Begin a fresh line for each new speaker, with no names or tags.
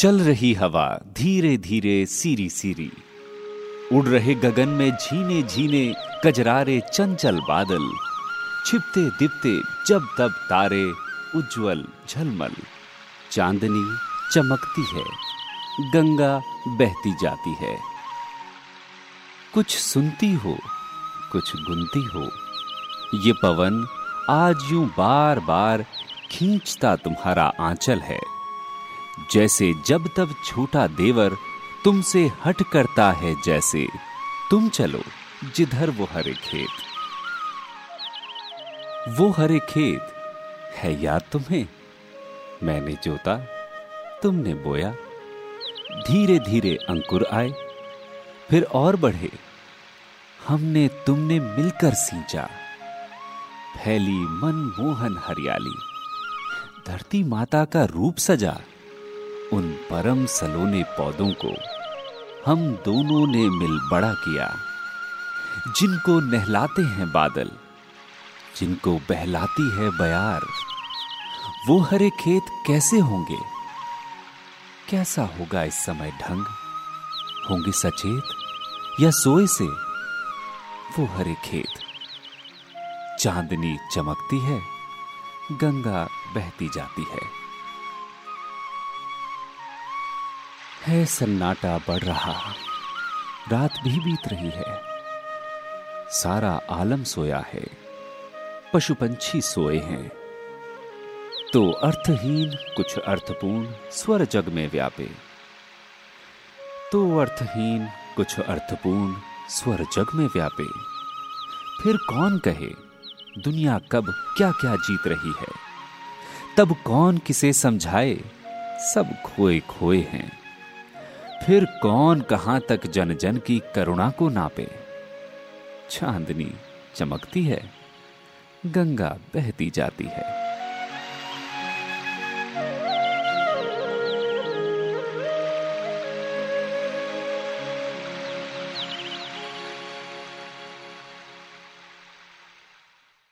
चल रही हवा धीरे धीरे सीरी सीरी उड़ रहे गगन में झीने झीने कजरारे चंचल बादल। छिपते दिपते, जब तब तारे उज्जवल झलमल। चांदनी चमकती है, गंगा बहती जाती है। कुछ सुनती हो, कुछ गुनती हो। ये पवन आज यूँ बार बार खींचता तुम्हारा आंचल है। जैसे जब तब छोटा देवर तुमसे हट करता है जैसे। तुम चलो जिधर वो हरे खेत। वो हरे खेत है याद तुम्हें? मैंने जोता, तुमने बोया। धीरे धीरे अंकुर आए, फिर और बढ़े। हमने तुमने मिलकर सींचा। फैली मनमोहन हरियाली। धरती माता का रूप सजा। उन परम सलोने पौधों को हम दोनों ने मिल बड़ा किया, जिनको नहलाते हैं बादल, जिनको बहलाती है बयार। वो हरे खेत कैसे होंगे? कैसा होगा इस समय ढंग? होंगे सचेत या सोए से? वो हरे खेत। चांदनी चमकती है, गंगा बहती जाती है। है सन्नाटा बढ़ रहा। रात भी बीत रही है। सारा आलम सोया है। पशु पंछी सोए हैं। तो अर्थहीन, कुछ अर्थपूर्ण स्वर जग में व्यापे। तो अर्थहीन, कुछ अर्थपूर्ण स्वर जग में व्यापे। फिर कौन कहे, दुनिया कब क्या क्या जीत रही है? तब कौन किसे समझाए? सब खोए खोए हैं। फिर कौन कहाँ तक जन जन की करुणा को नापे? चांदनी चमकती है, गंगा बहती जाती है।